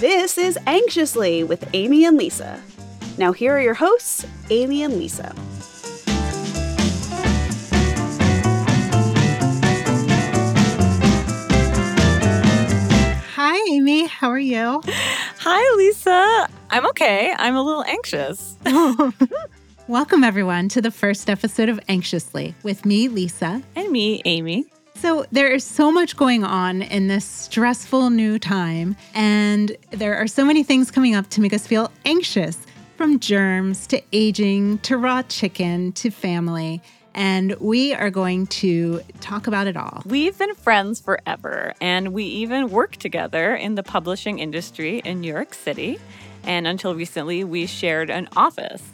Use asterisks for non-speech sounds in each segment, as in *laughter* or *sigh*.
This is Anxiously with Aimee and Lisa. Now, here are your hosts, Aimee and Lisa. Hi, Aimee. How are you? Hi, Lisa. I'm okay. I'm a little anxious. *laughs* Welcome, everyone, to the first episode of Anxiously with me, Lisa. And me, Aimee. So, there is so much going on in this stressful new time, and there are so many things coming up to make us feel anxious from germs to aging to raw chicken to family. And we are going to talk about it all. We've been friends forever, and we even work together in the publishing industry in New York City. And until recently, we shared an office.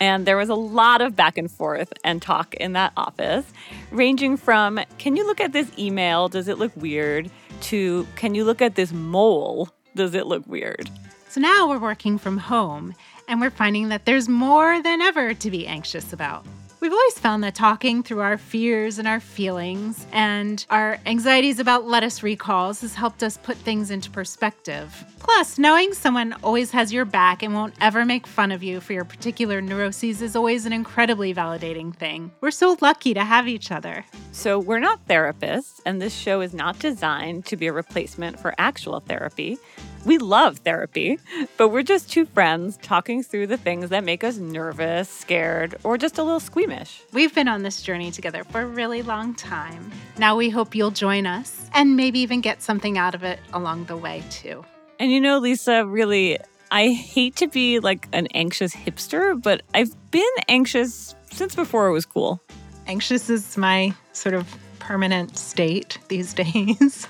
And there was a lot of back and forth and talk in that office, ranging from can you look at this email? Does it look weird? to can you look at this mole? Does it look weird? So now we're working from home, and we're finding that there's more than ever to be anxious about. We've always found that talking through our fears and our feelings and our anxieties about lettuce recalls has helped us put things into perspective. Plus, knowing someone always has your back and won't ever make fun of you for your particular neuroses is always an incredibly validating thing. We're so lucky to have each other. So, we're not therapists, and this show is not designed to be a replacement for actual therapy. We love therapy, but we're just two friends talking through the things that make us nervous, scared, or just a little squeamish. We've been on this journey together for a really long time. Now we hope you'll join us and maybe even get something out of it along the way, too. And you know, Lisa, really, I hate to be like an anxious hipster, but I've been anxious since before it was cool. Anxious is my sort of permanent state these *laughs* days.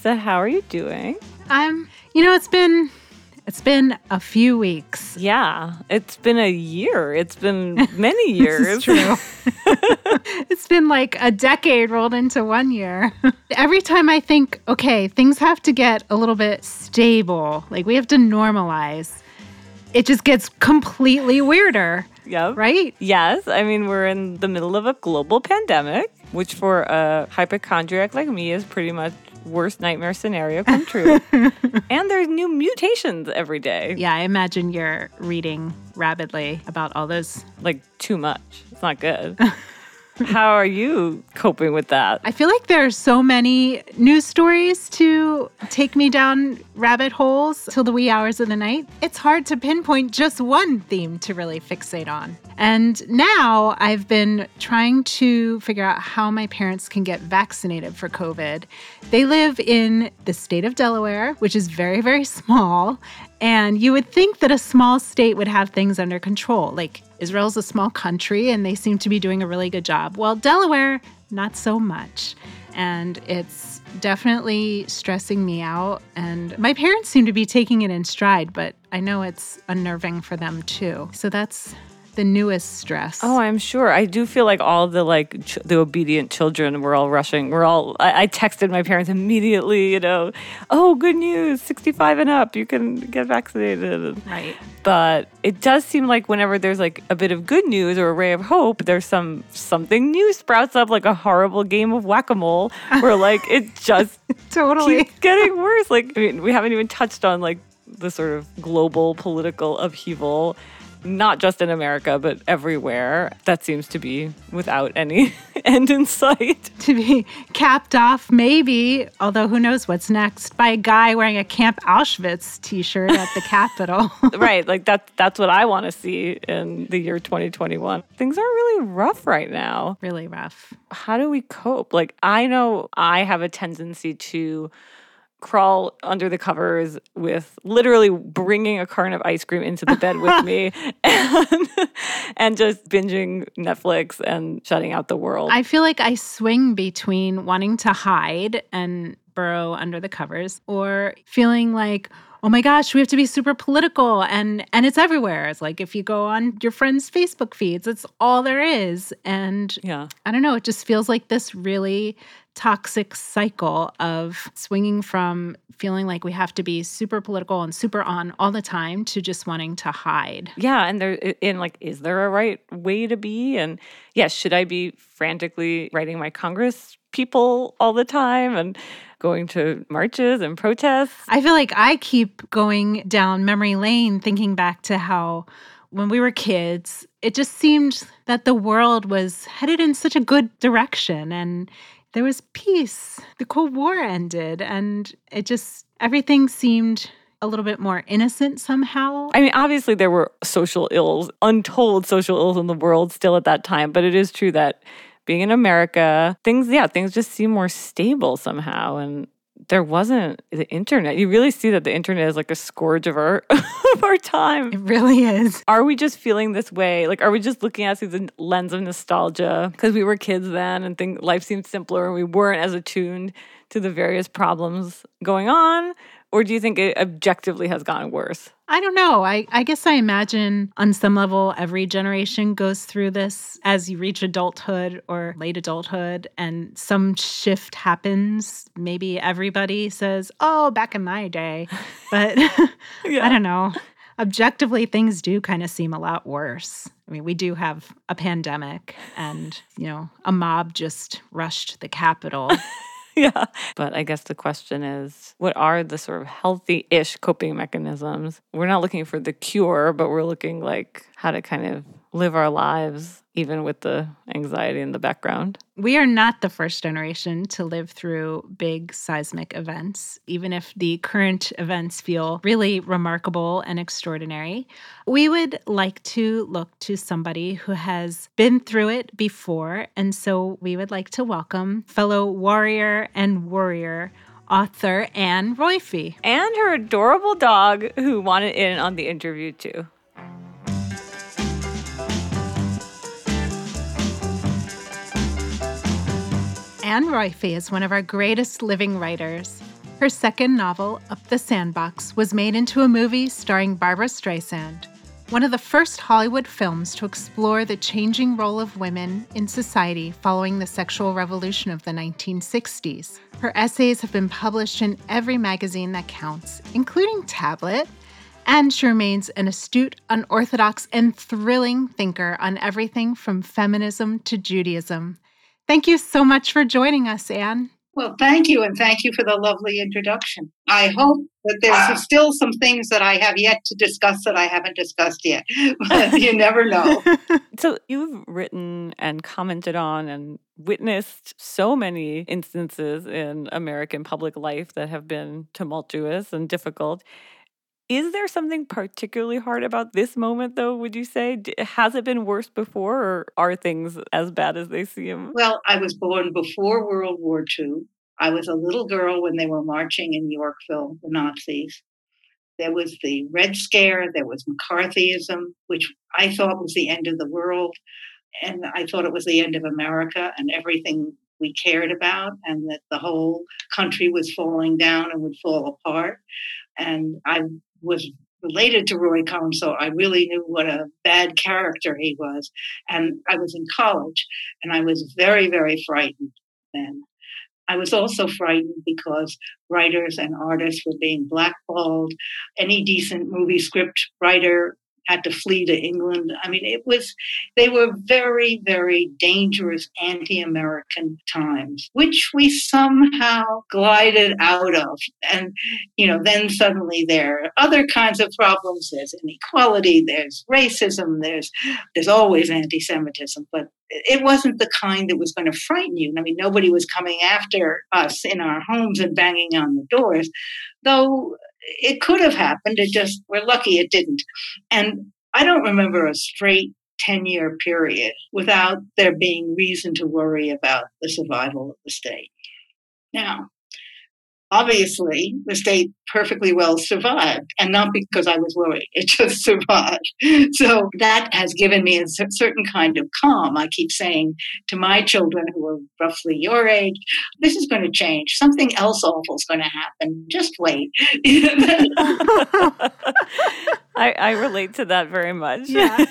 So, how are you doing? I'm, you know, it's been it's been a few weeks. Yeah, it's been a year. It's been *laughs* many years. true. *laughs* *laughs* it's been like a decade rolled into one year. Every time I think, okay, things have to get a little bit stable, like we have to normalize, it just gets completely weirder. Yep. Right? Yes. I mean, we're in the middle of a global pandemic, which for a hypochondriac like me is pretty much worst nightmare scenario come true. *laughs* and there's new mutations every day. Yeah, I imagine you're reading rapidly about all those. Like too much. It's not good. *laughs* How are you coping with that? I feel like there are so many news stories to take me down rabbit holes till the wee hours of the night. It's hard to pinpoint just one theme to really fixate on. And now I've been trying to figure out how my parents can get vaccinated for COVID. They live in the state of Delaware, which is very, very small. And you would think that a small state would have things under control. Like Israel's a small country and they seem to be doing a really good job. Well, Delaware, not so much. And it's definitely stressing me out. And my parents seem to be taking it in stride, but I know it's unnerving for them too. So that's the newest stress. Oh, I'm sure. I do feel like all the like ch- the obedient children were all rushing. We're all. I-, I texted my parents immediately. You know, oh, good news, 65 and up, you can get vaccinated. Right. But it does seem like whenever there's like a bit of good news or a ray of hope, there's some something new sprouts up, like a horrible game of whack a mole, where like it *laughs* just totally keeps getting worse. Like I mean, we haven't even touched on like the sort of global political upheaval not just in America, but everywhere. That seems to be without any *laughs* end in sight. To be capped off, maybe, although who knows what's next, by a guy wearing a Camp Auschwitz t shirt at the *laughs* Capitol. right. Like that, that's what I want to see in the year 2021. Things are really rough right now. Really rough. How do we cope? Like, I know I have a tendency to crawl under the covers with literally bringing a carton of ice cream into the bed with me *laughs* and, and just binging Netflix and shutting out the world. I feel like I swing between wanting to hide and burrow under the covers or feeling like, oh my gosh, we have to be super political and and it's everywhere. It's like if you go on your friends' Facebook feeds, it's all there is. And Yeah. I don't know, it just feels like this really toxic cycle of swinging from feeling like we have to be super political and super on all the time to just wanting to hide. Yeah, and there in like is there a right way to be and yes, should I be frantically writing my congress people all the time and going to marches and protests? I feel like I keep going down memory lane thinking back to how when we were kids, it just seemed that the world was headed in such a good direction and there was peace. The Cold War ended and it just everything seemed a little bit more innocent somehow. I mean, obviously there were social ills, untold social ills in the world still at that time, but it is true that being in America, things yeah, things just seem more stable somehow and there wasn't the internet. You really see that the internet is like a scourge of our *laughs* of our time. It really is. Are we just feeling this way? Like, are we just looking at it through the lens of nostalgia because we were kids then and think life seemed simpler and we weren't as attuned to the various problems going on? Or do you think it objectively has gotten worse? I don't know. I, I guess I imagine on some level, every generation goes through this as you reach adulthood or late adulthood, and some shift happens. Maybe everybody says, Oh, back in my day. *laughs* But *laughs* Yeah. I don't know. Objectively, things do kind of seem a lot worse. I mean, we do have a pandemic, and, you know, a mob just rushed the Capitol. *laughs* *laughs* yeah. But I guess the question is what are the sort of healthy ish coping mechanisms? We're not looking for the cure, but we're looking like how to kind of live our lives, even with the anxiety in the background. We are not the first generation to live through big seismic events, even if the current events feel really remarkable and extraordinary. We would like to look to somebody who has been through it before. And so we would like to welcome fellow warrior and warrior author Anne Roiphe. And her adorable dog who wanted in on the interview too. Anne Roiphe is one of our greatest living writers. Her second novel, Up the Sandbox, was made into a movie starring Barbra Streisand, one of the first Hollywood films to explore the changing role of women in society following the sexual revolution of the 1960s. Her essays have been published in every magazine that counts, including Tablet, and she remains an astute, unorthodox, and thrilling thinker on everything from feminism to Judaism. Thank you so much for joining us, Anne. Well, thank you, and thank you for the lovely introduction. I hope that there's ah. still some things that I have yet to discuss that I haven't discussed yet, *laughs* but you never know. *laughs* So you've written and commented on and witnessed so many instances in American public life that have been tumultuous and difficult. Is there something particularly hard about this moment, though, would you say? Has it been worse before, or are things as bad as they seem? Well, I was born before World War II. I was a little girl when they were marching in Yorkville, the Nazis. There was the Red Scare, there was McCarthyism, which I thought was the end of the world. And I thought it was the end of America and everything we cared about, and that the whole country was falling down and would fall apart. And I was related to Roy Cohn, so I really knew what a bad character he was. And I was in college, and I was very, very frightened then. I was also frightened because writers and artists were being blackballed. Any decent movie script writer had to flee to England. I mean, it was, they were very, very dangerous anti American times, which we somehow glided out of. And, you know, then suddenly there are other kinds of problems. There's inequality, there's racism, there's, there's always anti Semitism, but it wasn't the kind that was going to frighten you. I mean, nobody was coming after us in our homes and banging on the doors, though it could have happened. It just, we're lucky it didn't. And I don't remember a straight 10 year period without there being reason to worry about the survival of the state. Now, obviously the state perfectly well survived and not because i was worried *laughs* it just survived. So that has given me a certain kind of calm. I keep saying to my children who are roughly your age this is going to change. Something else awful is going to happen. Just wait. *laughs* I, I relate to that very much. Yeah. *laughs*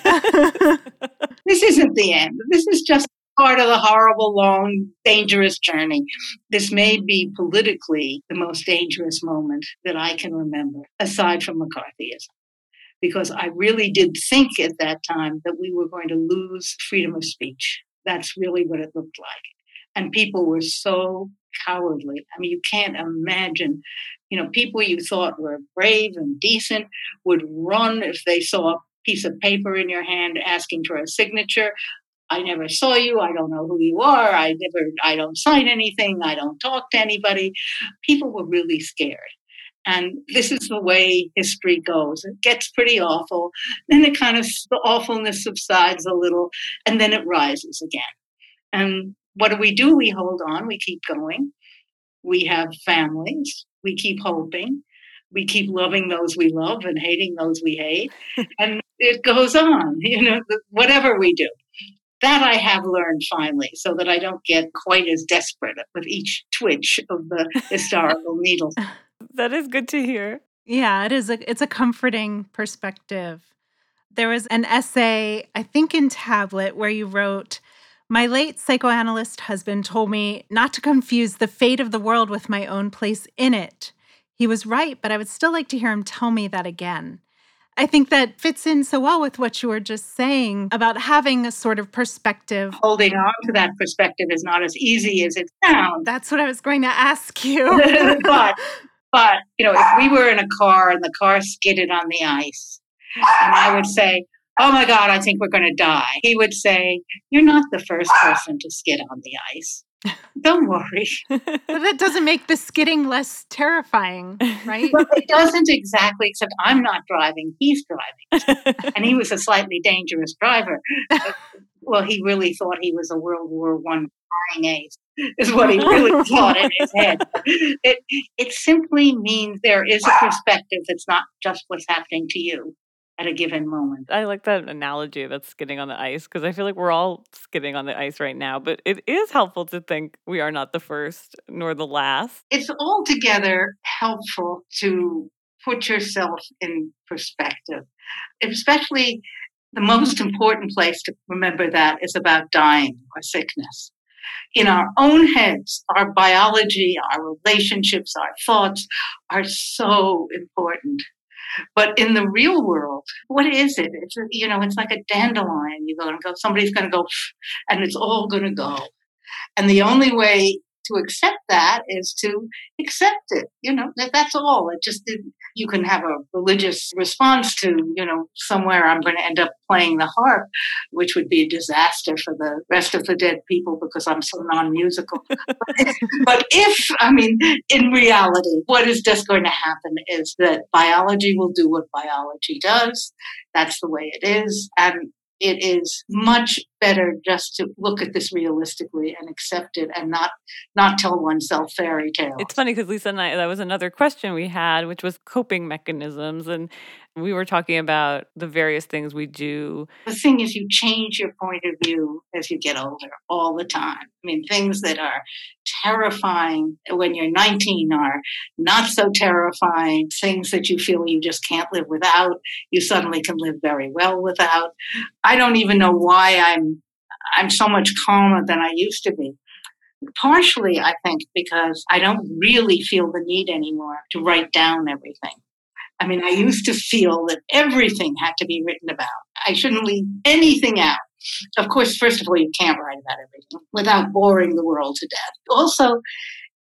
this isn't the end. This is just part of the horrible, long, dangerous journey. This may be politically the most dangerous moment that I can remember, aside from McCarthyism. Because I really did think at that time that we were going to lose freedom of speech. That's really what it looked like. And people were so cowardly. I mean, you can't imagine, you know, people you thought were brave and decent would run if they saw a piece of paper in your hand asking for a signature. I never saw you. I don't know who you are. I never, I don't sign anything. I don't talk to anybody. People were really scared. And this is the way history goes. It gets pretty awful. Then it kind of, the awfulness subsides a little and then it rises again. And what do we do? We hold on. We keep going. We have families. We keep hoping. We keep loving those we love and hating those we hate. *laughs* and it goes on, *laughs* you know, whatever we do that I have learned finally, so that I don't get quite as desperate with each twitch of the *laughs* historical needle. *laughs* That is good to hear. Yeah, it is a it's a comforting perspective. There was an essay, I think in Tablet, where you wrote, My late psychoanalyst husband told me not to confuse the fate of the world with my own place in it. He was right, but I would still like to hear him tell me that again. I think that fits in so well with what you were just saying about having a sort of perspective. Holding on to that perspective is not as easy as it sounds. That's what I was going to ask you. *laughs* *laughs* but, but, you know, if we were in a car and the car skidded on the ice, and I would say, Oh my God, I think we're going to die. He would say, You're not the first person to skid on the ice. *laughs* Don't worry. *laughs* but that doesn't make the skidding less terrifying, right? Well, it doesn't exactly, except I'm not driving, he's driving. and he was a slightly dangerous driver. *laughs* well, he really thought he was a World War One flying ace, is what he really thought in his head. It, it simply means there is a perspective that's not just what's happening to you at a given moment. I like that analogy of skidding on the ice because I feel like we're all skidding on the ice right now, but it is helpful to think we are not the first nor the last. It's altogether helpful to put yourself in perspective, especially the most important place to remember that is about dying or sickness. In our own heads, our biology, our relationships, our thoughts are so important. But in the real world, what is it? It's you know, it's like a dandelion. You go and go. Somebody's going to go, and it's all going to go. And the only way to accept that is to accept it. You know, that, that's all. It just you can have a religious response to, you know, somewhere I'm going to end up playing the harp, which would be a disaster for the rest of the dead people because I'm so non-musical. *laughs* but if, I mean, in reality, what is just going to happen is that biology will do what biology does. That's the way it is. And it is much better just to look at this realistically and accept it and not not tell oneself fairy tales. It's funny because Lisa and I that was another question we had, which was coping mechanisms. And we were talking about the various things we do. The thing is, you change your point of view as you get older all the time. I mean, things that are terrifying when you're 19 are not so terrifying. Things that you feel you just can't live without, you suddenly can live very well without. I don't even know why I'm I'm so much calmer than I used to be. Partially, I think, because I don't really feel the need anymore to write down everything. I mean, I used to feel that everything had to be written about. I shouldn't leave anything out. Of course, first of all, you can't write about everything without boring the world to death. Also,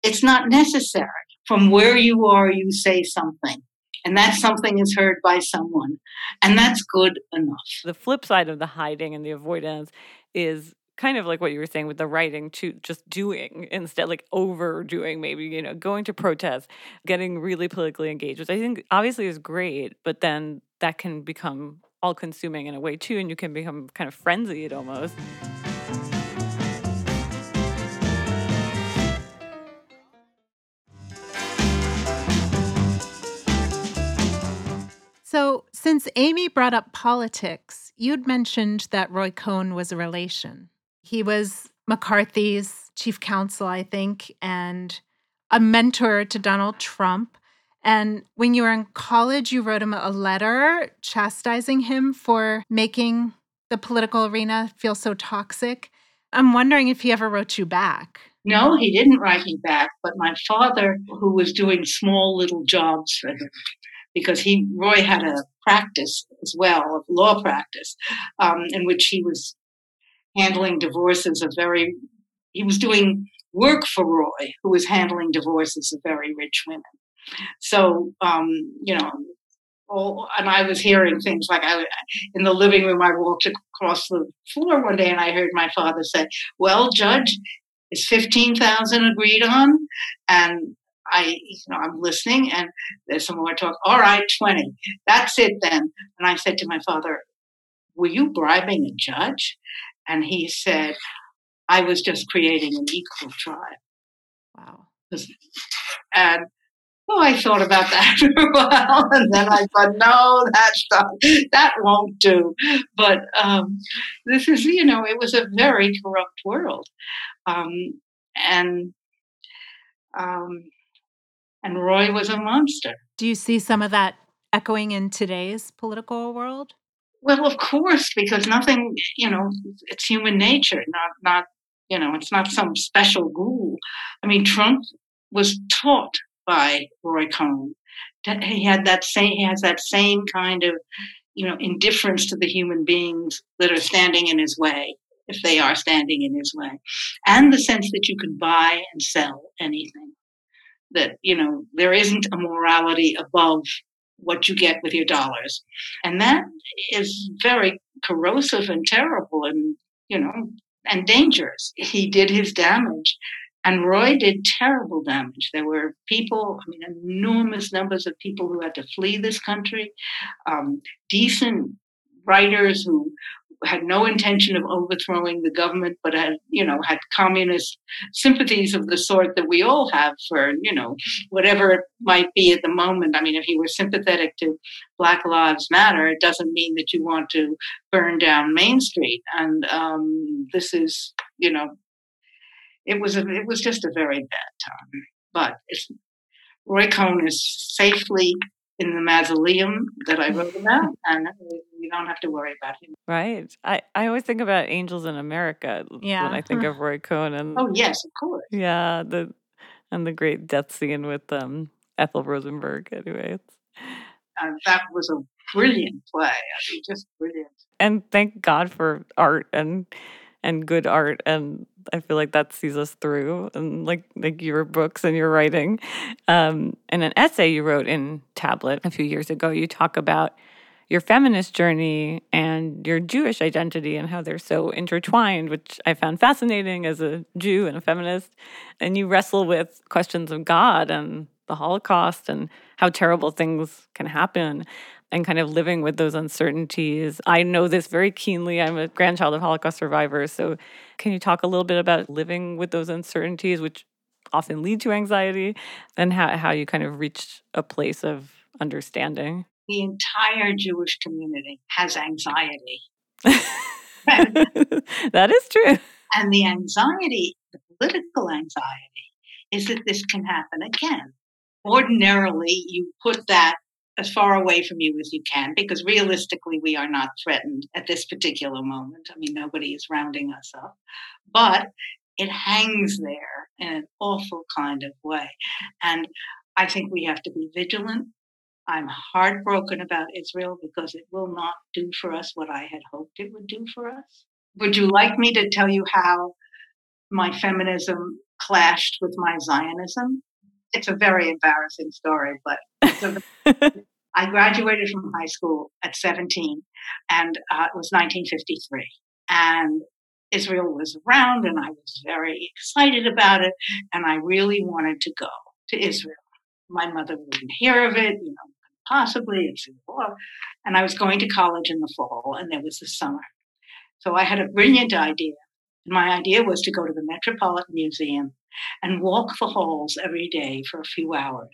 it's not necessary. From where you are, you say something. And that something is heard by someone. And that's good enough. The flip side of the hiding and the avoidance is kind of like what you were saying with the writing to just doing instead like overdoing maybe you know going to protests getting really politically engaged which i think obviously is great but then that can become all consuming in a way too and you can become kind of frenzied almost. So, since Aimee brought up politics, you'd mentioned that Roy Cohn was a relation. He was McCarthy's chief counsel, I think, and a mentor to Donald Trump. And when you were in college, you wrote him a letter chastising him for making the political arena feel so toxic. I'm wondering if he ever wrote you back. No, he didn't write me back, but my father, who was doing small little jobs for him, because he Roy had a practice as well, of law practice, um, in which he was handling divorces of very. He was doing work for Roy, who was handling divorces of very rich women. So, um, you know, all, and I was hearing things like I, in the living room, I walked across the floor one day and I heard my father say, Well, Judge, is 15,000 agreed on? And I, you know, I'm listening and there's some more talk. All right, 20. That's it then. And I said to my father, Were you bribing a judge? And he said, I was just creating an equal tribe. Wow. And oh, I thought about that *laughs* for a while, and then I thought, no, that's not, that won't do. But um, this is, you know, it was a very corrupt world, um, and um, and Roy was a monster. Do you see some of that echoing in today's political world? Well, of course, because nothing, you know, it's human nature, not not you know, it's not some special rule. I mean, Trump was taught by Roy Cohn. He had that same, he has that same kind of, you know, indifference to the human beings that are standing in his way, if they are standing in his way, and the sense that you can buy and sell anything. That you know there isn't a morality above what you get with your dollars, and that is very corrosive and terrible, and you know, and dangerous. He did his damage and Roy did terrible damage. There were people, I mean, enormous numbers of people who had to flee this country, um, decent writers who had no intention of overthrowing the government, but had, you know, had communist sympathies of the sort that we all have for, you know, whatever it might be at the moment. I mean, if you were sympathetic to Black Lives Matter, it doesn't mean that you want to burn down Main Street. And um, this is, you know, it was a, it was just a very bad time. But Roy Cohn is safely in the mausoleum that I wrote about, and you don't have to worry about him. Right. I, I always think about Angels in America yeah. when I think of Roy Cohn. And, oh yes, of course. Yeah, the and the great death scene with um, Ethel Rosenberg. Anyway, uh, that was a brilliant play. I mean, just brilliant. And thank God for art and and good art and I feel like that sees us through and like like your books and your writing. Um, and an essay you wrote in Tablet a few years ago, you talk about your feminist journey and your Jewish identity and how they're so intertwined, which I found fascinating as a Jew and a feminist. And you wrestle with questions of God and the Holocaust and how terrible things can happen and kind of living with those uncertainties. I know this very keenly. I'm a grandchild of Holocaust survivors. So, can you talk a little bit about living with those uncertainties, which often lead to anxiety, and how, how you kind of reach a place of understanding? The entire Jewish community has anxiety. *laughs* that is true. And the anxiety, the political anxiety, is that this can happen again. Ordinarily, you put that as far away from you as you can, because realistically, we are not threatened at this particular moment. I mean, nobody is rounding us up, but it hangs there in an awful kind of way. And I think we have to be vigilant. I'm heartbroken about Israel because it will not do for us what I had hoped it would do for us. Would you like me to tell you how my feminism clashed with my Zionism? It's a very embarrassing story, but *laughs* I graduated from high school at 17, and uh, it was 1953. And Israel was around, and I was very excited about it, and I really wanted to go to Israel. My mother wouldn't hear of it, you know, possibly, it's war. And I was going to college in the fall, and there was the summer. So I had a brilliant idea. And my idea was to go to the Metropolitan Museum and walk the halls every day for a few hours.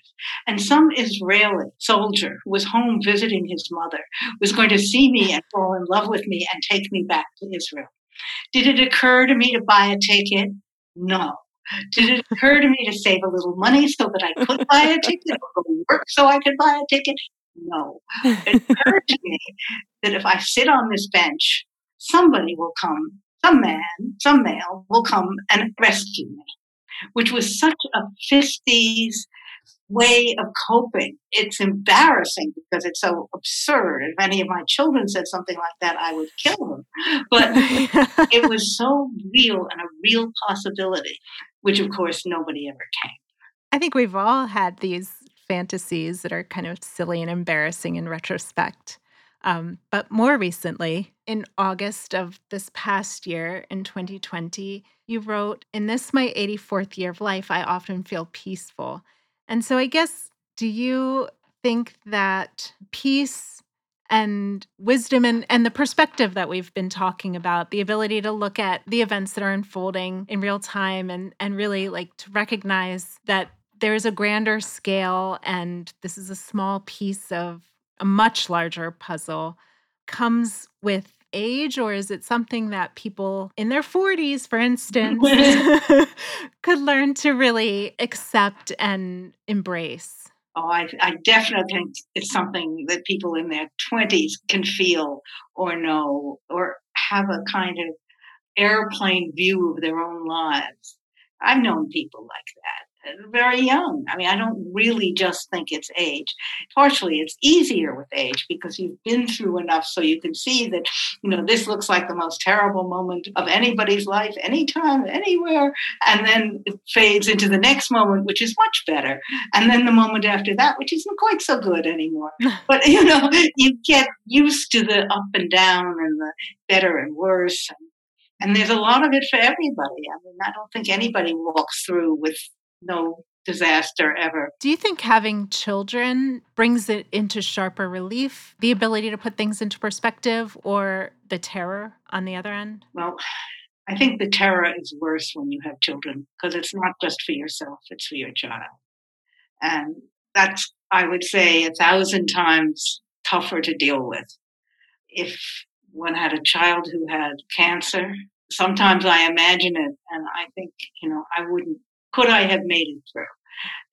And some Israeli soldier who was home visiting his mother was going to see me and fall in love with me and take me back to Israel. Did it occur to me to buy a ticket? No. Did it occur to me to save a little money so that I could buy a ticket or go work so I could buy a ticket? No. It *laughs* occurred to me that if I sit on this bench, somebody will come, some man, some male will come and rescue me, which was such a 50s way of coping. It's embarrassing because it's so absurd. If any of my children said something like that, I would kill them. But *laughs* it was so real and a real possibility, which of course nobody ever came. I think we've all had these fantasies that are kind of silly and embarrassing in retrospect. Um, but more recently, in August of this past year, in 2020, you wrote, In this, my 84th year of life, I often feel peaceful. And so I guess, do you think that peace and wisdom and, and the perspective that we've been talking about, the ability to look at the events that are unfolding in real time and, and really like to recognize that there's a grander scale and this is a small piece of a much larger puzzle comes with age or is it something that people in their 40s for instance *laughs* *laughs* could learn to really accept and embrace? Oh I, I definitely think it's something that people in their 20s can feel or know or have a kind of airplane view of their own lives. I've known people like that very young. I mean, I don't really just think it's age. Partially, it's easier with age because you've been through enough so you can see that, you know, this looks like the most terrible moment of anybody's life, anytime, anywhere. And then it fades into the next moment, which is much better. And then the moment after that, which isn't quite so good anymore. *laughs* But, you know, you get used to the up and down and the better and worse. And there's a lot of it for everybody. I mean, I don't think anybody walks through with no disaster ever. Do you think having children brings it into sharper relief, the ability to put things into perspective, or the terror on the other end? Well, I think the terror is worse when you have children because it's not just for yourself, it's for your child. And that's, I would say, a thousand times tougher to deal with. If one had a child who had cancer, sometimes I imagine it and I think, you know, I wouldn't could I have made it through?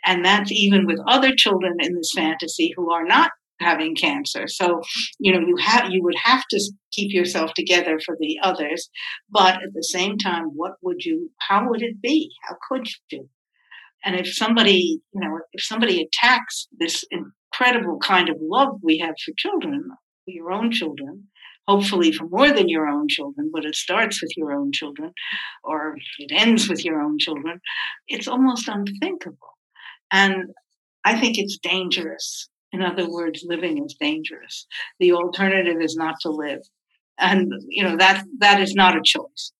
And that's even with other children in this fantasy who are not having cancer. So, you know, you have you would have to keep yourself together for the others, but at the same time, what would you how would it be? How could you? And if somebody, you know, if somebody attacks this incredible kind of love we have for children, for your own children, hopefully for more than your own children, but it starts with your own children or it ends with your own children, it's almost unthinkable. And I think it's dangerous. In other words, living is dangerous. The alternative is not to live. And, you know, that, that is not a choice.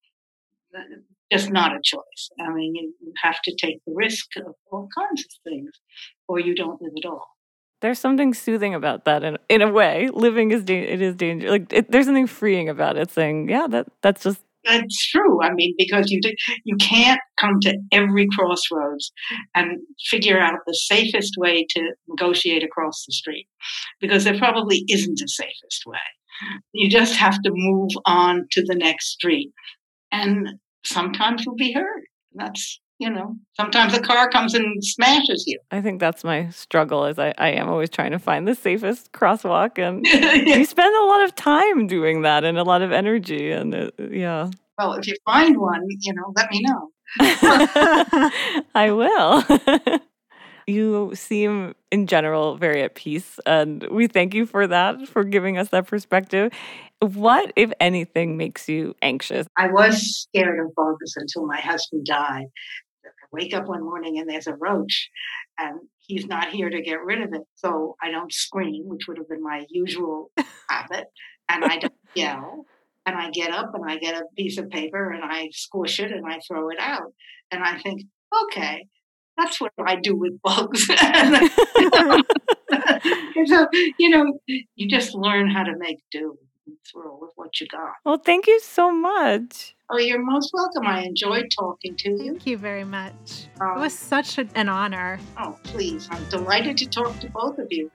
Just not a choice. I mean, you have to take the risk of all kinds of things, or you don't live at all there's something soothing about that in in a way. Living is da- it is dangerous. Like it, there's something freeing about it. Saying, yeah, that that's just that's true. I mean, because you you can't come to every crossroads and figure out the safest way to negotiate across the street, because there probably isn't a safest way. You just have to move on to the next street, and sometimes you'll be hurt. That's you know, sometimes a car comes and smashes you. I think that's my struggle is I, I am always trying to find the safest crosswalk and *laughs* yeah. you spend a lot of time doing that and a lot of energy and it, yeah. Well, if you find one, you know, let me know. *laughs* I will. *laughs* you seem in general very at peace and we thank you for that for giving us that perspective what if anything makes you anxious i was scared of bugs until my husband died wake up one morning and there's a roach and he's not here to get rid of it. So I don't scream, which would have been my usual *laughs* habit, and I don't yell. And I get up and I get a piece of paper and I squish it and I throw it out. And I think, okay, that's what I do with bugs. *laughs* and so, *laughs* you know, you just learn how to make do through with what you got. Well, thank you so much. Oh, you're most welcome. I enjoyed talking to you. Thank you very much. Um, It was such an honor. oh, please. I'm delighted to talk to both of you.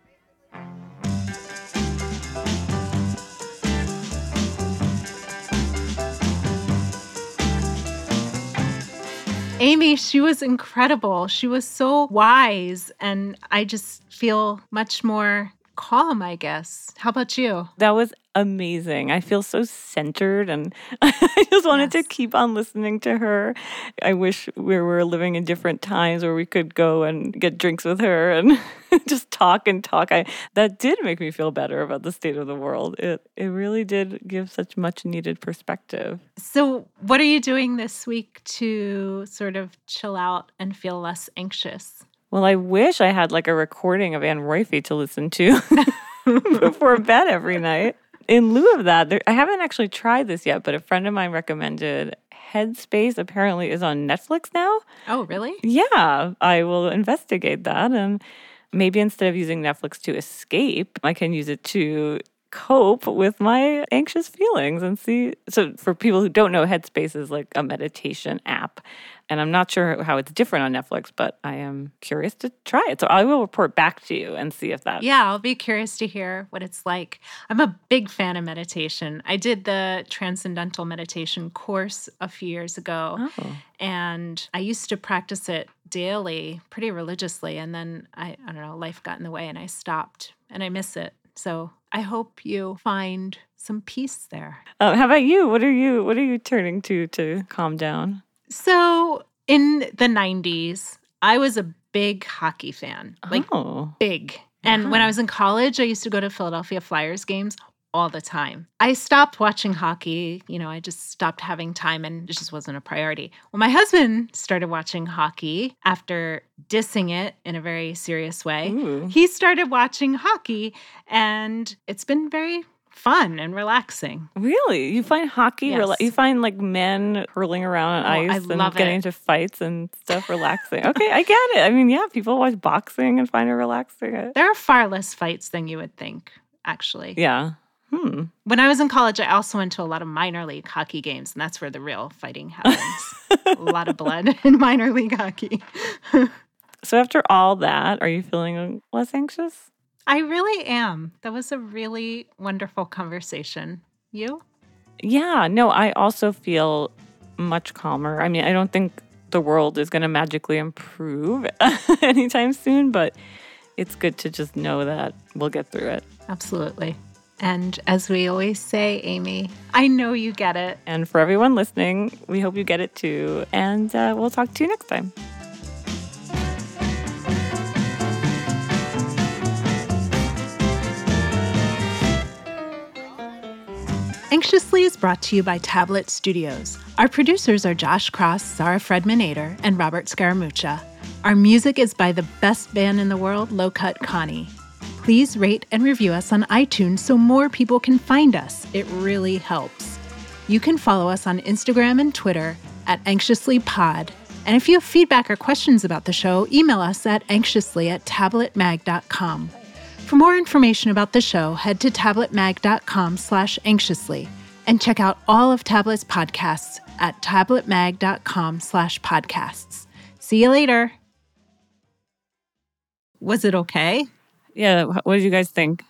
Aimee, she was incredible. She was so wise, and I just feel much more calm, I guess. How about you? That was amazing. I feel so centered and *laughs* I just wanted to keep on listening to her. I wish we were living in different times where we could go and get drinks with her and *laughs* just talk and talk. I that did make me feel better about the state of the world. It it really did give such much needed perspective. So, what are you doing this week to sort of chill out and feel less anxious? Well, I wish I had like a recording of Anne Roiphe to listen to *laughs* before bed every night. In lieu of that, there, I haven't actually tried this yet, but a friend of mine recommended Headspace. Apparently, is on Netflix now. Oh, really? Yeah, I will investigate that, and maybe instead of using Netflix to escape, I can use it to cope with my anxious feelings and see. So, for people who don't know, Headspace is like a meditation app. And I'm not sure how it's different on Netflix, but I am curious to try it. So I will report back to you and see if that. Yeah, I'll be curious to hear what it's like. I'm a big fan of meditation. I did the Transcendental Meditation course a few years ago, Oh. and I used to practice it daily, pretty religiously. And then I, I don't know, life got in the way and I stopped, and I miss it. So I hope you find some peace there. Uh, how about you? What are you? What are you turning to to calm down? So in the 90s, I was a big hockey fan, like oh, big. And when I was in college, I used to go to Philadelphia Flyers games all the time. I stopped watching hockey. You know, I just stopped having time and it just wasn't a priority. Well, my husband started watching hockey after dissing it in a very serious way. Ooh. He started watching hockey and it's been very fun and relaxing. Really? You find hockey? Yes. Rela- you find like men hurling around on Oh, I ice and getting it. into fights and stuff relaxing. okay, I get it. I mean, yeah, people watch boxing and find it relaxing. There are far less fights than you would think, actually. Yeah. Hmm. When I was in college, I also went to a lot of minor league hockey games, and that's where the real fighting happens. a *laughs* lot of blood *laughs* in minor league hockey. So after all that, are you feeling less anxious? I really am. That was a really wonderful conversation. You? Yeah. No, I also feel much calmer. I mean, I don't think the world is going to magically improve *laughs* anytime soon, but it's good to just know that we'll get through it. Absolutely. And as we always say, Aimee, I know you get it. And for everyone listening, we hope you get it too. And uh, we'll talk to you next time. Anxiously is brought to you by Tablet Studios. Our producers are Josh Cross, Sarah Fredman Ader, and Robert Scaramuccia. Our music is by the best band in the world, Low Cut Connie. Please rate and review us on iTunes so more people can find us. It really helps. You can follow us on Instagram and Twitter at anxiouslypod. And if you have feedback or questions about the show, email us at anxiously at tabletmag.com. For more information about the show, head to tabletmag.com slash anxiously and check out all of Tablet's podcasts at tabletmag.com slash podcasts. See you later. Was it okay? Yeah. What did you guys think?